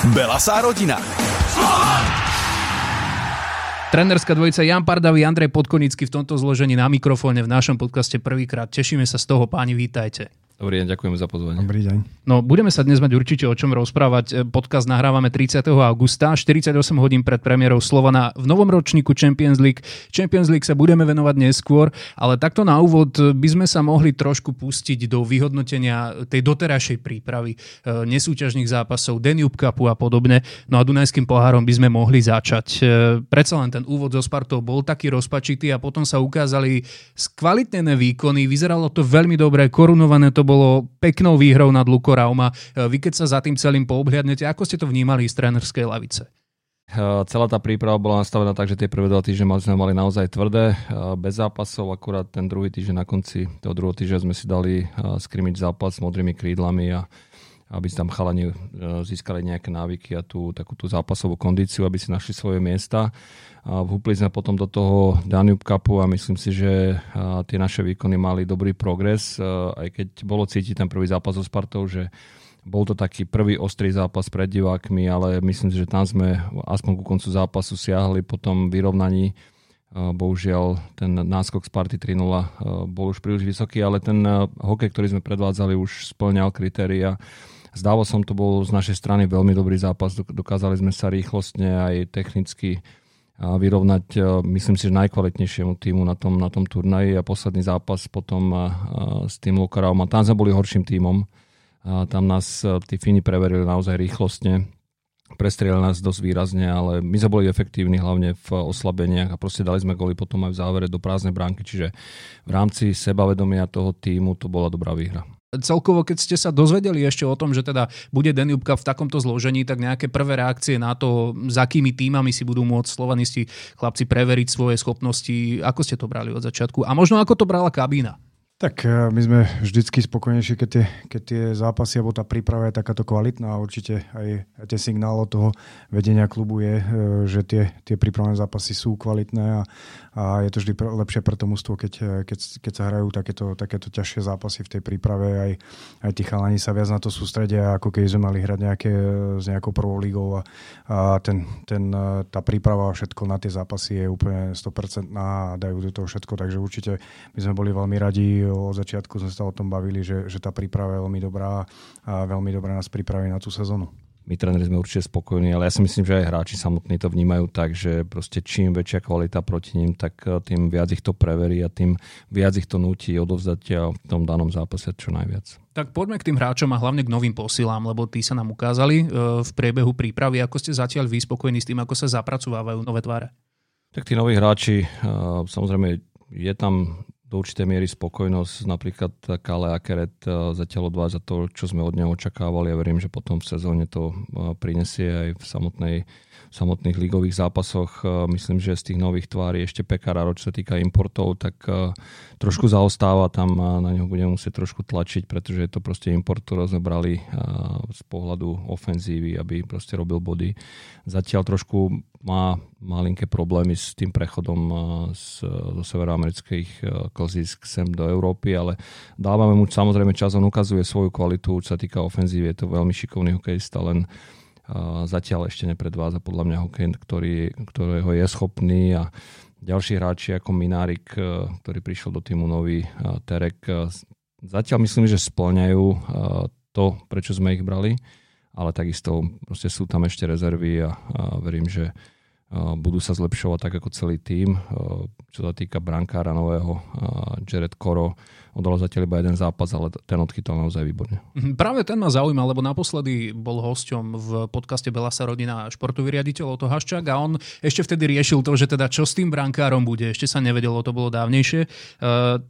Belasá rodina. Trenerská dvojica Jan Pardavý, Andrej Podkonický v tomto zložení na mikrofóne v našom podcaste prvýkrát. Tešíme sa z toho, páni, vítajte. Dobrý deň, ďakujem za pozvanie. Dobrý deň. No, budeme sa dnes mať určite o čom rozprávať. Podcast nahrávame 30. augusta, 48 hodín pred premiérou Slovana v novom ročníku Champions League. Champions League sa budeme venovať neskôr, ale takto na úvod by sme sa mohli trošku pustiť do vyhodnotenia tej doterajšej prípravy e, nesúťažných zápasov, Danube Cupu a podobne. No a Dunajským pohárom by sme mohli začať. E, predsa len ten úvod so Spartou bol taký rozpačitý a potom sa ukázali skvalitnené výkony. Vyzeralo to veľmi dobre, korunované to bolo peknou výhrou nad Luko Rauma. E, vy keď sa za tým celým poobhliadnete, ako ste to vnímali z trénerskej lavice? E, celá tá príprava bola nastavená tak, že tie prvé dva týždne sme mali naozaj tvrdé, e, bez zápasov, akurát ten druhý týždeň na konci toho druhého týždňa sme si dali skrimiť zápas s modrými krídlami a aby si tam chalani získali nejaké návyky a tú takú tú zápasovú kondíciu, aby si našli svoje miesta. A vhúpli sme potom do toho Danube Cupu a myslím si, že tie naše výkony mali dobrý progres, aj keď bolo cítiť ten prvý zápas so Spartou, že bol to taký prvý ostrý zápas pred divákmi, ale myslím si, že tam sme aspoň ku koncu zápasu siahli po tom vyrovnaní. Bohužiaľ ten náskok Sparty 3-0 bol už príliš vysoký, ale ten hokej, ktorý sme predvádzali, už splňal kritéria. Zdávo som, to bol z našej strany veľmi dobrý zápas. Dokázali sme sa rýchlostne aj technicky vyrovnať, myslím si, že najkvalitnejšiemu týmu na tom, na tom turnaji a posledný zápas potom s tým Lokaravom. A tam sme boli horším týmom. A tam nás tí Fíni preverili naozaj rýchlostne. Prestrieľali nás dosť výrazne, ale my sme boli efektívni hlavne v oslabeniach a proste dali sme goly potom aj v závere do prázdnej bránky, čiže v rámci sebavedomia toho týmu to bola dobrá výhra. Celkovo, keď ste sa dozvedeli ešte o tom, že teda bude Danube v takomto zložení, tak nejaké prvé reakcie na to, s akými týmami si budú môcť slovanisti chlapci preveriť svoje schopnosti, ako ste to brali od začiatku a možno ako to brala kabína? Tak e, my sme vždycky spokojnejší, keď tie, keď tie zápasy alebo tá príprava je takáto kvalitná a určite aj, aj ten signál od toho vedenia klubu je, e, že tie, tie prípravné zápasy sú kvalitné a, a je to vždy lepšie pre to mústvo, keď, e, keď, keď sa hrajú takéto, takéto ťažšie zápasy v tej príprave. Aj, aj tí chalani sa viac na to sústredia, ako keď sme mali hrať nejaké, s nejakou prvou ligou a, a ten, ten, tá príprava a všetko na tie zápasy je úplne 100% a dajú do toho všetko, takže určite my sme boli veľmi radi od začiatku sme sa o tom bavili, že, že tá príprava je veľmi dobrá a veľmi dobrá nás pripraví na tú sezónu. My tréneri sme určite spokojní, ale ja si myslím, že aj hráči samotní to vnímajú tak, že proste čím väčšia kvalita proti ním, tak eh, tým viac ich to preverí a tým viac ich to nutí odovzdať v tom danom zápase čo najviac. Tak poďme k tým hráčom a hlavne k novým posilám, lebo tí sa nám ukázali eh, v priebehu prípravy. Ako ste zatiaľ vy spokojní s tým, ako sa zapracovávajú nové tváre? Tak tí noví hráči, eh, samozrejme je tam do určitej miery spokojnosť. Napríklad Kale Akeret eh, zatiaľ odvádza to, čo sme od neho očakávali a verím, že potom v sezóne to eh, prinesie aj v samotnej, v samotných ligových zápasoch. Eh, myslím, že z tých nových tvári ešte Pekara, čo sa týka importov, tak trošku zaostáva. Tam na neho budeme musieť trošku tlačiť, pretože je to proste import, ktorý sme brali z pohľadu ofenzívy, aby proste robil body. Zatiaľ trošku má malinké problémy s tým prechodom z, zo severoamerických klzísk sem do Európy, ale dávame mu samozrejme čas, on ukazuje svoju kvalitu, čo sa týka ofenzívy, je to veľmi šikovný hokejista, len zatiaľ ešte nepredváza podľa mňa hokej, ktorý, ktorého je schopný a ďalší hráči ako Minárik, uh, ktorý prišiel do týmu nový, uh, Terek, uh, zatiaľ myslím, že splňajú to, prečo sme ich brali ale takisto sú tam ešte rezervy a, a verím, že budú sa zlepšovať tak ako celý tím. Čo sa týka brankára nového, Jared Koro, odal zatiaľ iba jeden zápas, ale ten odchytal naozaj výborne. Mhm, práve ten ma zaujíma, lebo naposledy bol hosťom v podcaste Belasa rodina športový riaditeľ Oto Haščák a on ešte vtedy riešil to, že teda čo s tým brankárom bude. Ešte sa nevedelo, to bolo dávnejšie.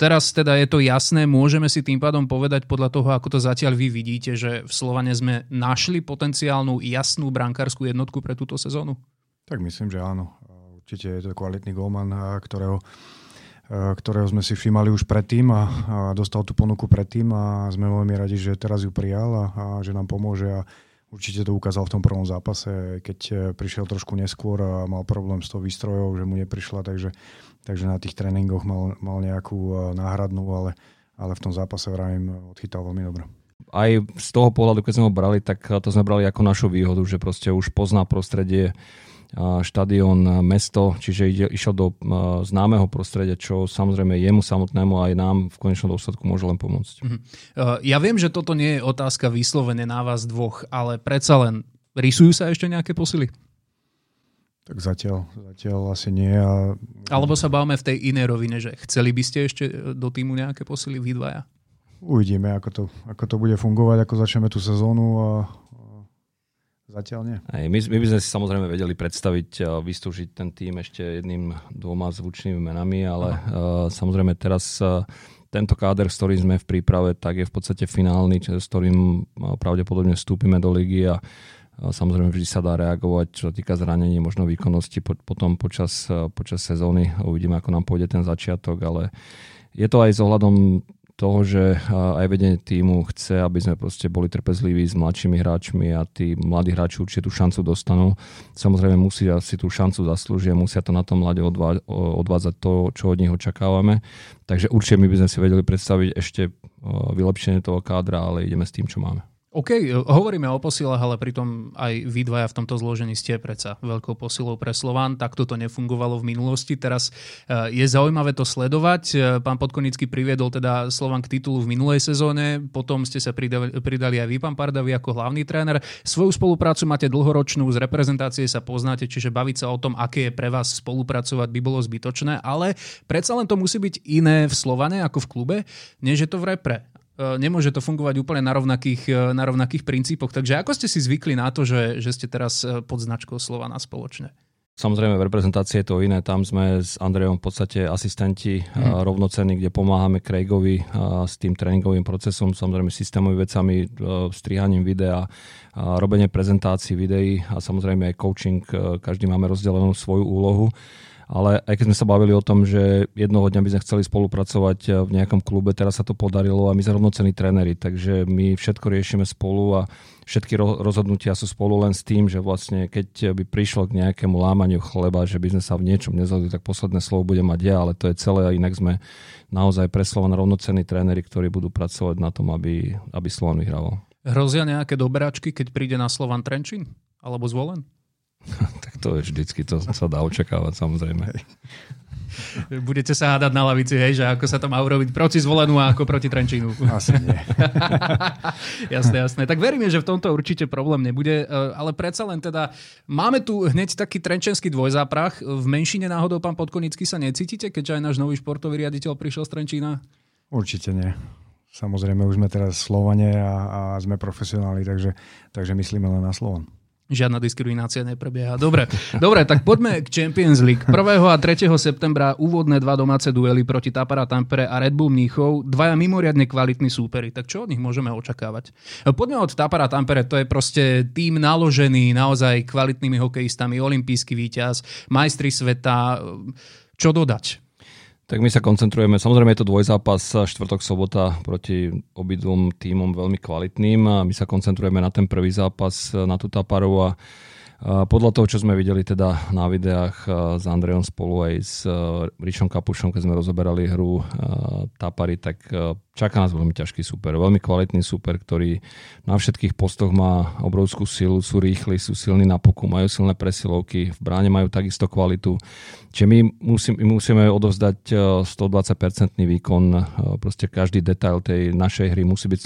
Teraz teda je to jasné, môžeme si tým pádom povedať podľa toho, ako to zatiaľ vy vidíte, že v Slovane sme našli potenciálnu jasnú brankárskú jednotku pre túto sezónu? Tak myslím, že áno. Určite je to kvalitný golman, ktorého, ktorého sme si všímali už predtým a, a dostal tú ponuku predtým a sme veľmi radi, že teraz ju prijal a, a že nám pomôže a určite to ukázal v tom prvom zápase, keď e, prišiel trošku neskôr a mal problém s tou výstrojou, že mu neprišla, takže, takže na tých tréningoch mal, mal nejakú e, náhradnú, ale, ale v tom zápase vravím odchytal veľmi dobre aj z toho pohľadu, keď sme ho brali, tak to sme brali ako našu výhodu, že proste už pozná prostredie, štadión, mesto, čiže ide, išiel do známeho prostredia, čo samozrejme jemu samotnému aj nám v konečnom dôsledku môže len pomôcť. Mhm. Ja viem, že toto nie je otázka vyslovene na vás dvoch, ale predsa len rysujú sa ešte nejaké posily? Tak zatiaľ, zatiaľ asi nie. A... Alebo sa bavíme v tej inej rovine, že chceli by ste ešte do týmu nejaké posily vy dvaja? Uvidíme, ako to, ako to bude fungovať, ako začneme tú sezónu a, Zatiaľ nie. Aj, my, my by sme si samozrejme vedeli predstaviť a vystúžiť ten tým ešte jedným, dvoma zvučnými menami, ale uh, samozrejme teraz uh, tento káder, s ktorým sme v príprave, tak je v podstate finálny, s ktorým uh, pravdepodobne vstúpime do ligy a uh, samozrejme vždy sa dá reagovať, čo sa týka zranení, možno výkonnosti po, potom počas, uh, počas sezóny. Uvidíme, ako nám pôjde ten začiatok, ale je to aj s ohľadom toho, že aj vedenie týmu chce, aby sme proste boli trpezliví s mladšími hráčmi a tí mladí hráči určite tú šancu dostanú. Samozrejme musia si tú šancu zaslúžiť, musia to na tom mlade odvádzať to, čo od nich očakávame. Takže určite my by sme si vedeli predstaviť ešte vylepšenie toho kádra, ale ideme s tým, čo máme. OK, hovoríme o posilách, ale pritom aj vy dvaja v tomto zložení ste predsa veľkou posilou pre Slován. Takto to nefungovalo v minulosti. Teraz e, je zaujímavé to sledovať. E, pán Podkonický priviedol teda Slován k titulu v minulej sezóne, potom ste sa pridali, pridali aj vy, pán Pardavi, ako hlavný tréner. Svoju spoluprácu máte dlhoročnú, z reprezentácie sa poznáte, čiže baviť sa o tom, aké je pre vás spolupracovať, by bolo zbytočné, ale predsa len to musí byť iné v Slovane ako v klube, než je to v repre. E, nemôže to fungovať úplne na rovnakých, e, na rovnakých princípoch. Takže ako ste si zvykli na to, že, že ste teraz e, pod značkou Slovana spoločne? Samozrejme, v reprezentácii je to iné. Tam sme s Andrejom v podstate asistenti mm. rovnocenní, kde pomáhame Craigovi s tým tréningovým procesom, samozrejme systémovými vecami, strihaním videa, robenie prezentácií videí a samozrejme aj coaching. Každý máme rozdelenú svoju úlohu ale aj keď sme sa bavili o tom, že jednoho dňa by sme chceli spolupracovať eh, v nejakom klube, teraz sa to podarilo a my sme rovnocení tréneri, takže my všetko riešime spolu a všetky rozhodnutia sú spolu len s tým, že vlastne keď by prišlo k nejakému lámaniu chleba, že by sme sa v niečom nezhodli, tak posledné slovo bude mať ja, ale to je celé a inak sme naozaj pre Slovan rovnocenní tréneri, ktorí budú pracovať na tom, aby, aby Slovan vyhrával. Hrozia nejaké dobráčky, keď príde na Slovan Trenčín? Alebo zvolen? tak to je vždycky, to sa dá očakávať samozrejme. Budete sa hádať na lavici, hej, že ako sa to má urobiť proti zvolenú a ako proti Trenčínu. Asi nie. jasné, jasné. Tak veríme, že v tomto určite problém nebude, e, ale predsa len teda máme tu hneď taký trenčenský dvojzáprach. V menšine náhodou pán Podkonický sa necítite, keďže aj náš nový športový riaditeľ prišiel z Trenčína? Určite nie. Samozrejme, už sme teraz Slovane a, a sme profesionáli, takže, takže myslíme len na Slovan. Žiadna diskriminácia neprebieha. Dobre, dobre, tak poďme k Champions League. 1. a 3. septembra úvodné dva domáce duely proti Tapara Tampere a Red Bull Mníchov. Dvaja mimoriadne kvalitní súperi. Tak čo od nich môžeme očakávať? Poďme od Tapara Tampere. To je proste tým naložený naozaj kvalitnými hokejistami, olimpijský víťaz, majstri sveta. Čo dodať? Tak my sa koncentrujeme, samozrejme je to dvojzápas, štvrtok, sobota proti obidvom týmom veľmi kvalitným a my sa koncentrujeme na ten prvý zápas, na tú Taparu a podľa toho, čo sme videli teda na videách s Andrejom spolu aj s Ričom Kapušom, keď sme rozoberali hru Tapary, tak čaká nás veľmi ťažký super, veľmi kvalitný super, ktorý na všetkých postoch má obrovskú silu, sú rýchli, sú silní na poku, majú silné presilovky, v bráne majú takisto kvalitu. Čiže my, musí, my musíme odovzdať 120% výkon, proste každý detail tej našej hry musí byť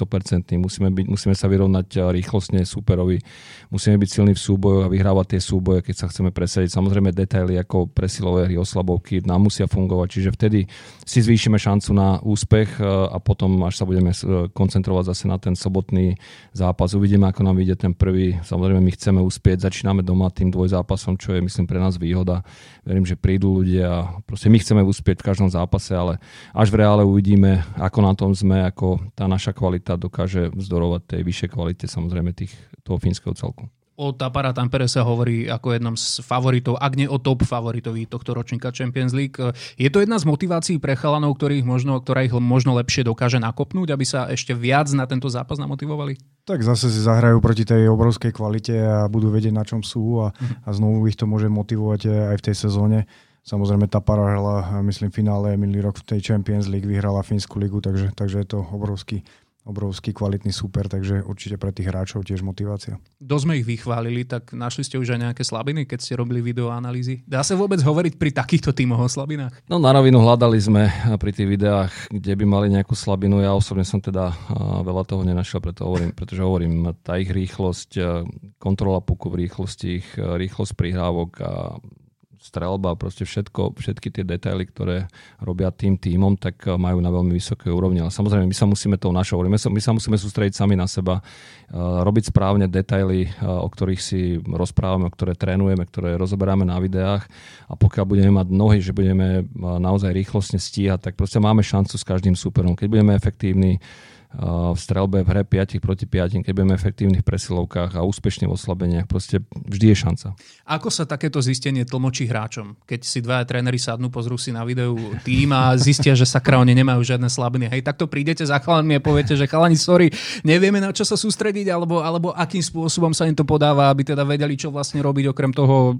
100%, musíme, byť, musíme sa vyrovnať rýchlostne superovi, musíme byť silní v súbojoch a vyhrávať tie súboje, keď sa chceme presadiť. Samozrejme detaily ako presilové hry, oslabovky nám musia fungovať, čiže vtedy si zvýšime šancu na úspech a potom potom, až sa budeme e, koncentrovať zase na ten sobotný zápas. Uvidíme, ako nám vyjde ten prvý. Samozrejme, my chceme uspieť, začíname doma tým dvojzápasom, čo je, myslím, pre nás výhoda. Verím, že prídu ľudia a proste my chceme uspieť v každom zápase, ale až v reále uvidíme, ako na tom sme, ako tá naša kvalita dokáže vzdorovať tej vyššej kvalite samozrejme tých, toho fínskeho celku. O Tapara Tampere sa hovorí ako jednom z favoritov, ak nie o top favoritovi tohto ročníka Champions League. Je to jedna z motivácií pre chalanov, ktorých možno, ktorá ich možno lepšie dokáže nakopnúť, aby sa ešte viac na tento zápas namotivovali? Tak zase si zahrajú proti tej obrovskej kvalite a budú vedieť, na čom sú a, a znovu ich to môže motivovať aj v tej sezóne. Samozrejme, tá para myslím, finále minulý rok v tej Champions League, vyhrala Fínsku ligu, takže, takže je to obrovský obrovský kvalitný super, takže určite pre tých hráčov tiež motivácia. Dosť sme ich vychválili, tak našli ste už aj nejaké slabiny, keď ste robili videoanalýzy? Dá sa vôbec hovoriť pri takýchto tímoch o slabinách? No na rovinu hľadali sme pri tých videách, kde by mali nejakú slabinu. Ja osobne som teda veľa toho nenašiel, preto hovorím, pretože hovorím, tá ich rýchlosť, kontrola puku v rýchlosti, ich rýchlosť prihrávok a strelba, proste všetko, všetky tie detaily, ktoré robia tým týmom, tak eh, majú na veľmi vysokej úrovni. Ale samozrejme, my sa musíme tou našou, my sa, my sa musíme sústrediť sami na seba, eh, robiť správne detaily, eh, o ktorých si rozprávame, ktoré trénujeme, ktoré rozoberáme na videách a pokiaľ budeme mať nohy, že budeme naozaj rýchlostne stíhať, tak proste máme šancu s každým superom. Keď budeme efektívni, v strelbe v hre 5 proti 5, keď budeme efektívni v presilovkách a úspešne v oslabeniach, proste vždy je šanca. Ako sa takéto zistenie tlmočí hráčom? Keď si dvaja tréneri sadnú, pozrú si na videu tým a zistia, že sakra, oni nemajú žiadne slabiny. Hej, takto prídete za chalanmi a poviete, že chalani, sorry, nevieme na čo sa sústrediť, alebo, alebo akým spôsobom sa im to podáva, aby teda vedeli, čo vlastne robiť, okrem toho,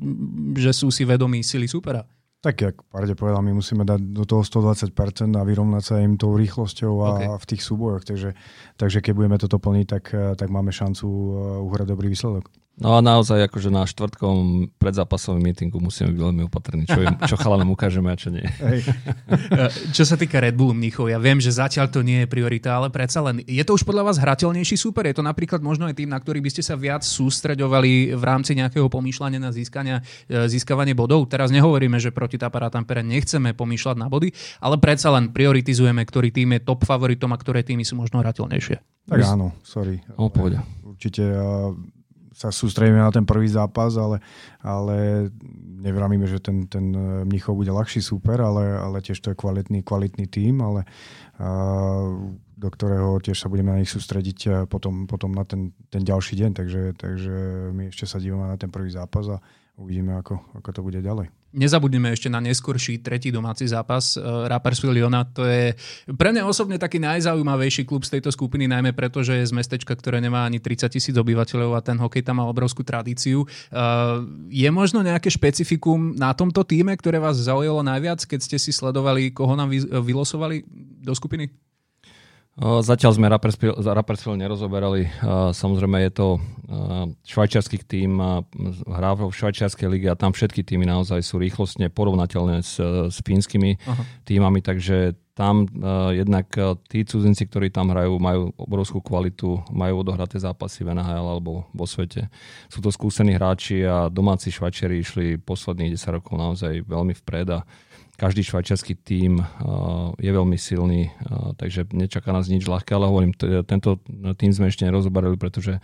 že sú si vedomí sily supera. Tak, jak Parde povedal, my musíme dať do toho 120% a vyrovnať sa im tou rýchlosťou a okay. v tých súbojoch. Takže, takže keď budeme toto plniť, tak, tak máme šancu uh, uhrať dobrý výsledok. No a naozaj akože na štvrtkom predzápasovým meetingu musíme byť veľmi opatrní, čo, im, čo chalanom ukážeme a čo nie. Hej. čo sa týka Red Bullu Mnichov, ja viem, že zatiaľ to nie je priorita, ale predsa len, je to už podľa vás hrateľnejší súper? Je to napríklad možno aj tým, na ktorý by ste sa viac sústreďovali v rámci nejakého pomýšľania na získania, e, získavanie bodov? Teraz nehovoríme, že proti Tapara Tampere nechceme pomýšľať na body, ale predsa len prioritizujeme, ktorý tým je top favoritom a ktoré týmy sú možno hrateľnejšie. Tak áno, sorry. O, Určite sa sústredíme na ten prvý zápas, ale, ale nevramíme, že ten, ten Mnichov bude ľahší super, ale, ale tiež to je kvalitný, kvalitný tím, ale a, do ktorého tiež sa budeme na nich sústrediť potom, potom na ten, ten ďalší deň, takže, takže my ešte sa dívame na ten prvý zápas a uvidíme, ako, ako to bude ďalej. Nezabudneme ešte na neskorší tretí domáci zápas uh, Rapperswil Jona. To je pre mňa osobne taký najzaujímavejší klub z tejto skupiny, najmä preto, že je z mestečka, ktoré nemá ani 30 tisíc obyvateľov a ten hokej tam má obrovskú tradíciu. Uh, je možno nejaké špecifikum na tomto týme, ktoré vás zaujalo najviac, keď ste si sledovali, koho nám vylosovali do skupiny? Zatiaľ sme Rapperswil nerozoberali. Samozrejme je to švajčiarsky tým, hrá v švajčiarskej lige a tam všetky týmy naozaj sú rýchlostne porovnateľné s, s fínskymi Aha. týmami, takže tam jednak tí cudzinci, ktorí tam hrajú, majú obrovskú kvalitu, majú odohraté zápasy v NHL alebo vo svete. Sú to skúsení hráči a domáci švajčiari išli posledných 10 rokov naozaj veľmi vpred a každý švajčiarsky tím je veľmi silný, takže nečaká nás nič ľahké, ale hovorím, tento tým sme ešte nerozoberali, pretože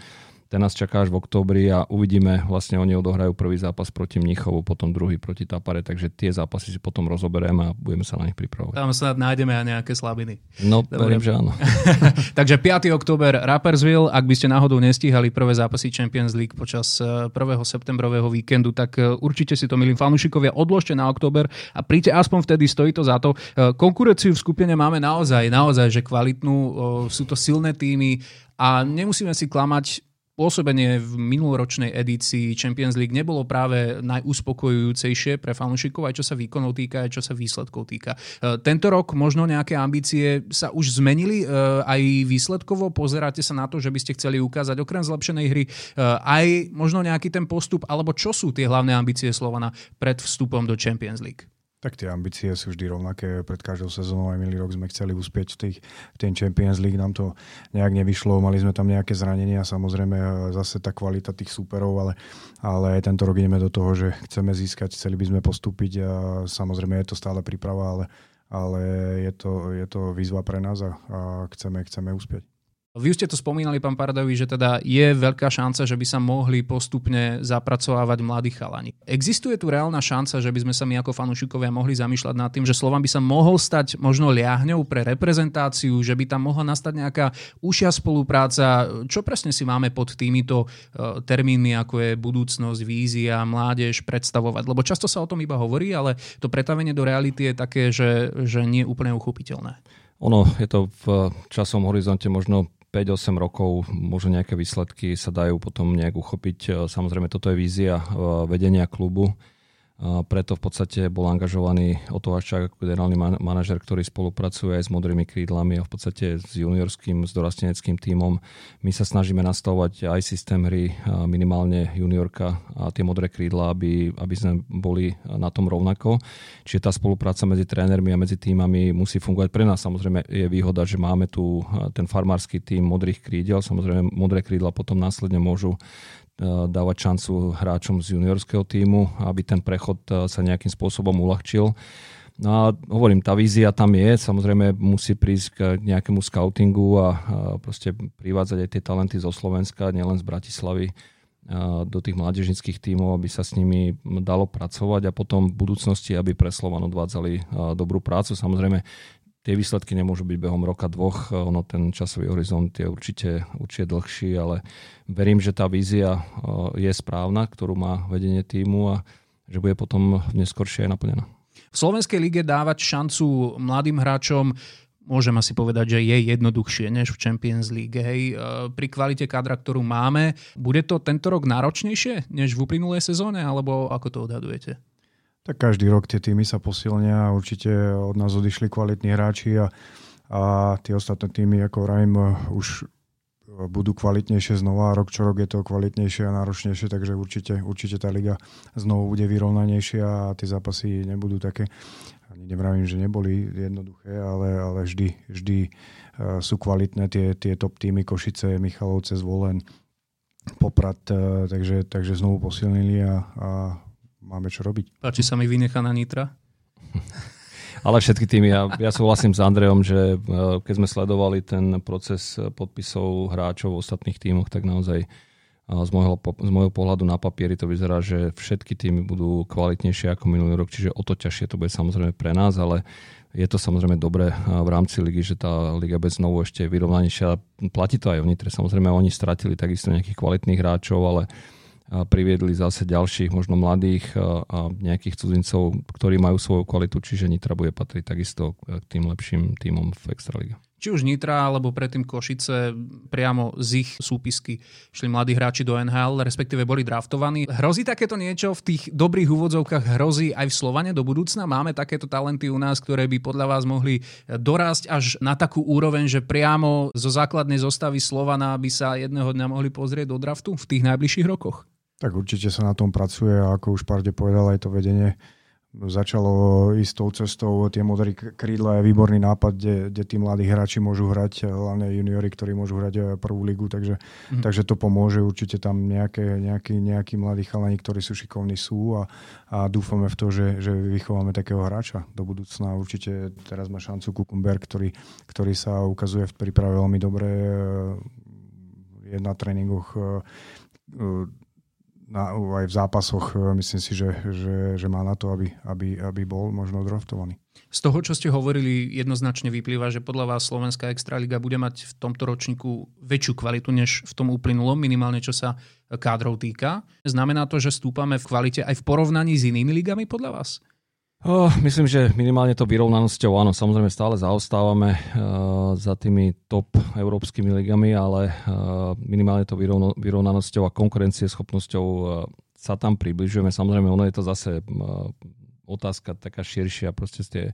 ten nás čaká až v októbri a uvidíme, vlastne oni odohrajú prvý zápas proti Mnichovu, potom druhý proti Tapare, takže tie zápasy si potom rozoberieme a budeme sa na nich pripravovať. Tam snad nájdeme aj nejaké slabiny. No, Dobre. verím, že áno. takže 5. október Rappersville, ak by ste náhodou nestíhali prvé zápasy Champions League počas 1. E, septembrového víkendu, tak e, určite si to, milí fanúšikovia, odložte na október a príďte aspoň vtedy, stojí to za to. E, konkurenciu v skupine máme naozaj, naozaj, že kvalitnú, sú to silné týmy a nemusíme si klamať, pôsobenie v minuloročnej edícii Champions League nebolo práve najuspokojujúcejšie pre fanúšikov, aj čo sa výkonov týka, aj čo sa výsledkov týka. E, tento rok možno nejaké ambície sa už zmenili, e, aj výsledkovo pozeráte sa na to, že by ste chceli ukázať okrem zlepšenej hry e, aj možno nejaký ten postup, alebo čo sú tie hlavné ambície Slovana pred vstupom do Champions League? Tak tie ambície sú vždy rovnaké. Pred každou sezónou aj minulý rok sme chceli uspieť v, tých, v ten Champions League. Nám to nejak nevyšlo, mali sme tam nejaké zranenia, samozrejme zase tá kvalita tých súperov, ale, ale tento rok ideme do toho, že chceme získať, chceli by sme postúpiť a samozrejme je to stále príprava, ale, ale je, to, je to výzva pre nás a, a chceme, chceme uspieť. Vy ste to spomínali, pán Pardovi, že teda je veľká šanca, že by sa mohli postupne zapracovávať mladí chalani. Existuje tu reálna šanca, že by sme sa my ako fanúšikovia mohli zamýšľať nad tým, že Slovan by sa mohol stať možno liahňou pre reprezentáciu, že by tam mohla nastať nejaká užšia spolupráca. Čo presne si máme pod týmito e, termínmi, ako je budúcnosť, vízia, mládež predstavovať? Lebo často sa o tom iba hovorí, ale to pretavenie do reality je také, že, že nie je úplne uchopiteľné. Ono je to v časom horizonte možno 5-8 rokov možno nejaké výsledky sa dajú potom nejak uchopiť. E, samozrejme, toto je vízia e, vedenia klubu. Preto v podstate bol angažovaný Otto Vaščák ako generálny manažer, ktorý spolupracuje aj s modrými krídlami a v podstate s juniorským, s dorasteneckým tímom. My sa snažíme nastavovať aj systém hry minimálne juniorka a tie modré krídla, aby, aby sme boli na tom rovnako. Čiže tá spolupráca medzi trénermi a medzi týmami musí fungovať. Pre nás samozrejme je výhoda, že máme tu ten farmársky tým modrých krídel. Samozrejme modré krídla potom následne môžu dávať šancu hráčom z juniorského týmu, aby ten prechod eh, sa nejakým spôsobom uľahčil. No a hovorím, tá vízia tam je, samozrejme musí prísť k nejakému scoutingu a, proste privádzať aj tie talenty zo Slovenska, nielen z Bratislavy eh, do tých mládežnických tímov, aby sa s nimi dalo pracovať a potom v budúcnosti, aby pre Slovan odvádzali dobrú prácu. Samozrejme, tie výsledky nemôžu byť behom roka, dvoch. Ono, ten časový horizont je určite, určite dlhší, ale verím, že tá vízia je správna, ktorú má vedenie týmu a že bude potom neskôršie aj naplnená. V Slovenskej lige dávať šancu mladým hráčom môžem asi povedať, že je jednoduchšie než v Champions League. Hej. E, pri kvalite kadra, ktorú máme, bude to tento rok náročnejšie než v uplynulej sezóne, alebo ako to odhadujete? Tak každý rok tie týmy sa posilnia a určite od nás odišli kvalitní hráči a, a tie ostatné týmy, ako Rajm, už budú kvalitnejšie znova. Rok čo rok je to kvalitnejšie a náročnejšie, takže určite, určite tá liga znovu bude vyrovnanejšia a tie zápasy nebudú také, ani nevravím, že neboli jednoduché, ale, ale vždy, vždy e, sú kvalitné tie, tie top týmy Košice, Michalovce, Zvolen, Poprad, e, takže, takže znovu posilnili a, a máme čo robiť. Páči sa mi vynechaná Nitra? Ale všetky tými, ja, ja súhlasím s Andrejom, že e, keď sme sledovali ten proces podpisov hráčov v ostatných tímoch, tak naozaj e, z môjho, z môjho pohľadu na papieri to vyzerá, že všetky týmy budú kvalitnejšie ako minulý rok, čiže o to ťažšie to bude samozrejme pre nás, ale je to samozrejme dobré e, v rámci ligy, že tá liga bez znovu ešte je vyrovnanejšia. Platí to aj o Nitre. Samozrejme, oni stratili takisto nejakých kvalitných hráčov, ale priviedli zase ďalších, možno mladých nejakých cudzincov, ktorí majú svoju kvalitu, čiže Nitra bude patriť takisto k tým lepším týmom v Extralíge. Či už Nitra, alebo predtým Košice, priamo z ich súpisky šli mladí hráči do NHL, respektíve boli draftovaní. Hrozí takéto niečo v tých dobrých úvodzovkách, hrozí aj v Slovane do budúcna? Máme takéto talenty u nás, ktoré by podľa vás mohli dorásť až na takú úroveň, že priamo zo základnej zostavy Slovana by sa jedného dňa mohli pozrieť do draftu v tých najbližších rokoch? Tak určite sa na tom pracuje a ako už Parde povedal, aj to vedenie začalo ísť tou cestou. Tie modré krídla je výborný nápad, kde, kde tí mladí hráči môžu hrať, hlavne juniori, ktorí môžu hrať eh, prvú ligu, takže, mm. takže to pomôže. Určite tam nejaké, nejaký, nejaký mladí chalani, ktorí sú šikovní sú a, a dúfame v to, že, že vychováme takého hráča do budúcna. Určite teraz má šancu Kukumber, ktorý, ktorý sa ukazuje v príprave veľmi dobre. Je na tréningoch eh, na, aj v zápasoch e, myslím si, že, že, že má na to, aby, aby, aby bol možno draftovaný. Z toho, čo ste hovorili, jednoznačne vyplýva, že podľa vás Slovenská extraliga bude mať v tomto ročníku väčšiu kvalitu než v tom uplynulom, minimálne čo sa kádrov týka. Znamená to, že stúpame v kvalite aj v porovnaní s inými ligami podľa vás? Oh, myslím, že minimálne to vyrovnanosťou, áno, samozrejme stále zaostávame uh, za tými top európskymi ligami, ale uh, minimálne to vyrovno, vyrovnanosťou a konkurencieschopnosťou uh, sa tam približujeme. Samozrejme, ono je to zase uh, otázka taká širšia, proste tie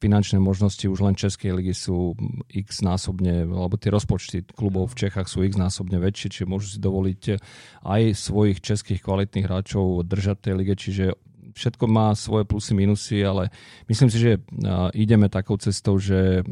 finančné možnosti už len Českej ligy sú x násobne, alebo tie rozpočty klubov v Čechách sú x násobne väčšie, čiže môžu si dovoliť aj svojich českých kvalitných hráčov držať tej lige, čiže všetko má svoje plusy, minusy, ale myslím si, že ideme takou cestou, že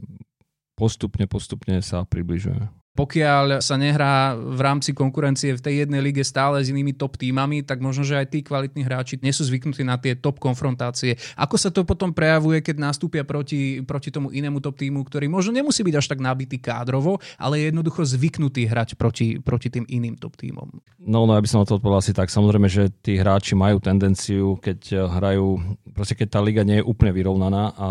postupne, postupne sa približujeme pokiaľ sa nehrá v rámci konkurencie v tej jednej lige stále s inými top týmami, tak možno, že aj tí kvalitní hráči nie sú zvyknutí na tie top konfrontácie. Ako sa to potom prejavuje, keď nastúpia proti, proti tomu inému top týmu, ktorý možno nemusí byť až tak nabitý kádrovo, ale je jednoducho zvyknutý hrať proti, proti tým iným top týmom? No, no, ja by som na to odpovedal asi tak. Samozrejme, že tí hráči majú tendenciu, keď hrajú, proste keď tá liga nie je úplne vyrovnaná a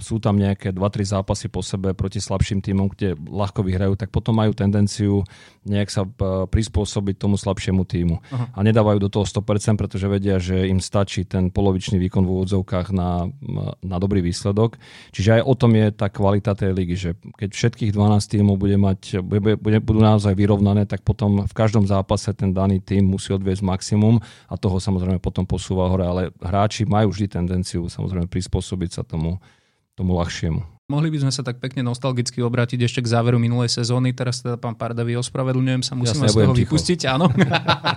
sú tam nejaké 2-3 zápasy po sebe proti slabším týmom, kde ľahko vyhrajú, tak potom majú tendenciu nejak sa prispôsobiť tomu slabšiemu týmu. Aha. A nedávajú do toho 100%, pretože vedia, že im stačí ten polovičný výkon v úvodzovkách na, na dobrý výsledok. Čiže aj o tom je tá kvalita tej ligy, že keď všetkých 12 tímov bude mať, bude, bude, budú naozaj vyrovnané, tak potom v každom zápase ten daný tým musí odviesť maximum a toho samozrejme potom posúva hore, ale hráči majú vždy tendenciu samozrejme prispôsobiť sa tomu, tomu ľahšiemu. Mohli by sme sa tak pekne nostalgicky obrátiť ešte k záveru minulej sezóny. Teraz teda pán Pardavi, ospravedlňujem sa, musíme z toho vypustiť, áno.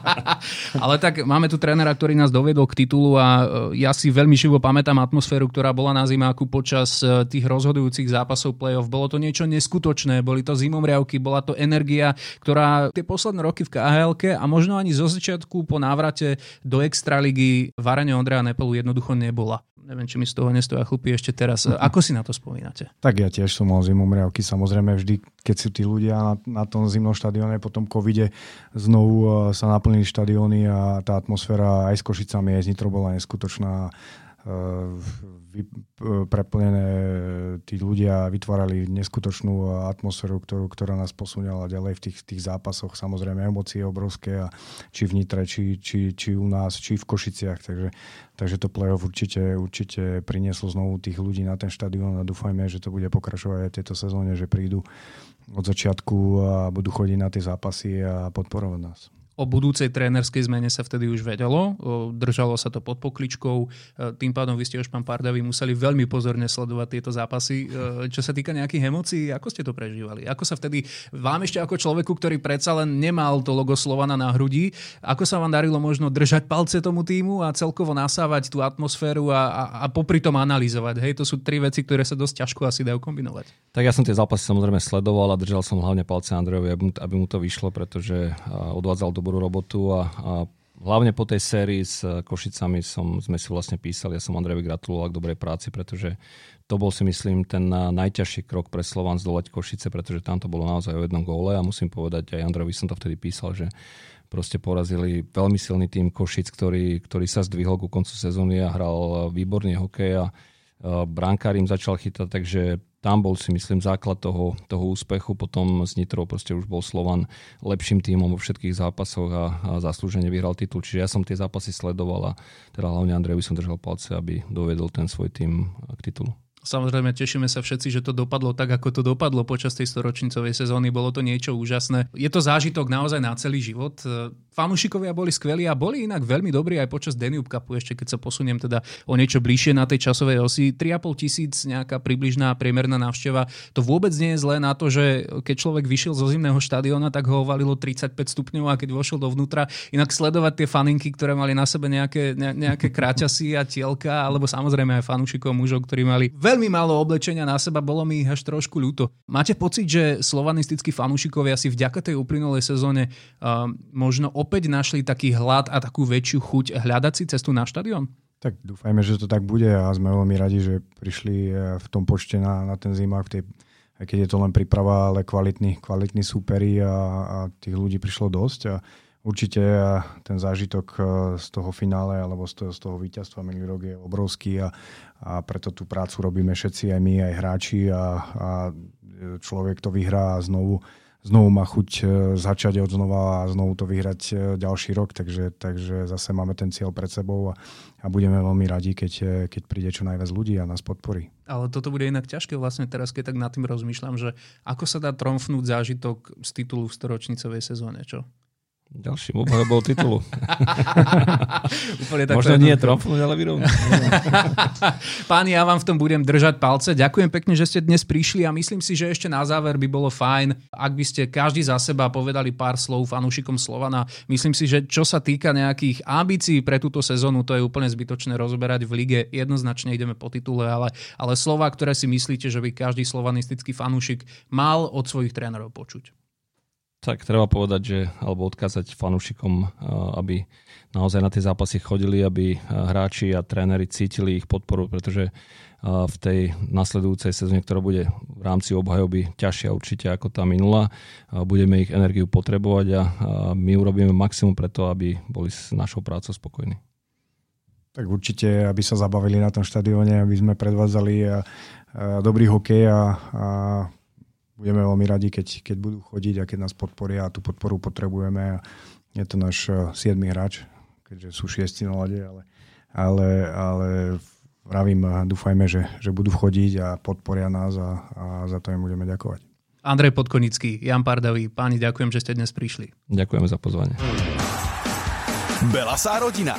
Ale tak máme tu trénera, ktorý nás dovedol k titulu a e, ja si veľmi živo pamätám atmosféru, ktorá bola na zimáku počas e, tých rozhodujúcich zápasov play-off. Bolo to niečo neskutočné, boli to zimomriavky, bola to energia, ktorá tie posledné roky v KHL a možno ani zo začiatku po návrate do Extraligy Varane Ondreja Nepelu jednoducho nebola. Neviem, či mi z toho nestoja chlupy ešte teraz. Ako si na to spomínate? Tak ja tiež som mal zimomriavky. Samozrejme vždy, keď sú tí ľudia na, na tom zimnom štadióne po tom covide znovu e, sa naplnili štadióny a tá atmosféra aj s Košicami, aj z Nitro bola neskutočná. E, preplnené tí ľudia vytvárali neskutočnú atmosféru, ktorú, ktorá nás posunula ďalej v tých, tých zápasoch. Samozrejme emócie obrovské, a či v Nitre, či, či, či u nás, či v Košiciach. Takže, takže to play-off určite, určite prinieslo znovu tých ľudí na ten štadión a dúfajme, že to bude pokračovať aj v tejto sezóne, že prídu od začiatku a budú chodiť na tie zápasy a podporovať nás. O budúcej trénerskej zmene sa vtedy už vedelo, držalo sa to pod pokličkou, e, tým pádom vy ste už, pán Pardavi, museli veľmi pozorne sledovať tieto zápasy. E, čo sa týka nejakých emócií, ako ste to prežívali? Ako sa vtedy, vám ešte ako človeku, ktorý predsa len nemal to logo Slovana na hrudi, ako sa vám darilo možno držať palce tomu týmu a celkovo nasávať tú atmosféru a, a, a popri tom analyzovať? Hej, to sú tri veci, ktoré sa dosť ťažko asi dajú kombinovať. Tak ja som tie zápasy samozrejme sledoval a držal som hlavne palce Andrejovi, aby mu to vyšlo, pretože odvádzal do dobrú robotu a, a hlavne po tej sérii s Košicami som, sme si vlastne písali, ja som Andrejovi gratuloval k dobrej práci, pretože to bol si myslím ten najťažší krok pre Slovan zdolať Košice, pretože tam to bolo naozaj o jednom góle a musím povedať, aj Andrejovi som to vtedy písal, že proste porazili veľmi silný tým Košic, ktorý, ktorý sa zdvihol ku koncu sezóny a hral výborný hokej a brankár im začal chytať, takže tam bol si myslím základ toho, toho úspechu. Potom s Nitrou proste už bol Slovan lepším tímom vo všetkých zápasoch a, a zaslúžene vyhral titul. Čiže ja som tie zápasy sledoval a teda hlavne Andrejovi som držal palce, aby dovedol ten svoj tým k titulu. Samozrejme, tešíme sa všetci, že to dopadlo tak, ako to dopadlo počas tej storočnicovej sezóny. Bolo to niečo úžasné. Je to zážitok naozaj na celý život. Fanúšikovia boli skvelí a boli inak veľmi dobrí aj počas Danube Cupu, ešte keď sa posuniem teda o niečo bližšie na tej časovej osi. 3,5 tisíc nejaká približná priemerná návšteva. To vôbec nie je zlé na to, že keď človek vyšiel zo zimného štadióna, tak ho ovalilo 35 stupňov a keď vošiel dovnútra, inak sledovať tie faninky, ktoré mali na sebe nejaké, ne, nejaké kráťasy a tielka, alebo samozrejme aj fanúšikov mužov, ktorí mali veľmi veľmi málo oblečenia na seba, bolo mi až trošku ľúto. Máte pocit, že slovanistickí fanúšikovia si vďaka tej uplynulej sezóne uh, možno opäť našli taký hlad a takú väčšiu chuť hľadať si cestu na štadión? Tak dúfajme, že to tak bude a sme veľmi radi, že prišli e, v tom počte na, na ten zimák, tej, aj keď je to len príprava, ale kvalitní, kvalitní súperi a, a tých ľudí prišlo dosť. A Určite ten zážitok e, z toho finále alebo z toho, z toho víťazstva minulý rok je obrovský a, a preto tú prácu robíme všetci, aj my, aj hráči a, a človek to vyhrá a znovu, znovu má chuť e, začať od znova a znovu to vyhrať e, ďalší rok, takže, takže zase máme ten cieľ pred sebou a, a budeme veľmi radi, keď, keď príde čo najviac ľudí a nás podporí. Ale toto bude inak ťažké vlastne teraz, keď tak nad tým rozmýšľam, že ako sa dá tromfnúť zážitok z titulu v storočnicovej sezóne, čo? Ďalším obhajobou titulu. Úplne Možno nie tromfnúť, ale vyrovnať. Páni, ja vám v tom budem držať palce. Ďakujem pekne, že ste dnes prišli a myslím si, že ešte na záver by bolo fajn, ak by ste každý za seba povedali pár slov fanúšikom Slovana. Myslím si, že čo sa týka nejakých ambícií pre túto sezónu, to je úplne zbytočné rozoberať v lige. Jednoznačne ideme po titule, ale, ale slova, ktoré si myslíte, že by každý slovanistický fanúšik mal od svojich trénerov počuť. Tak treba povedať, že, alebo odkázať fanúšikom, aby naozaj na tie zápasy chodili, aby hráči a tréneri cítili ich podporu, pretože v tej nasledujúcej sezóne, ktorá bude v rámci obhajoby ťažšia určite ako tá minulá, budeme ich energiu potrebovať a my urobíme maximum preto, aby boli s našou prácou spokojní. Tak určite, aby sa zabavili na tom štadióne, aby sme predvádzali dobrý hokej a, a budeme veľmi radi, keď, keď budú chodiť a keď nás podporia a tú podporu potrebujeme. Je to náš 7. hráč, keďže sú šiesti na lade, ale, ale, ale vravím, dúfajme, že, že budú chodiť a podporia nás a, a za to im budeme ďakovať. Andrej Podkonický, Jan Pardavý, páni, ďakujem, že ste dnes prišli. Ďakujeme za pozvanie. Belasá rodina.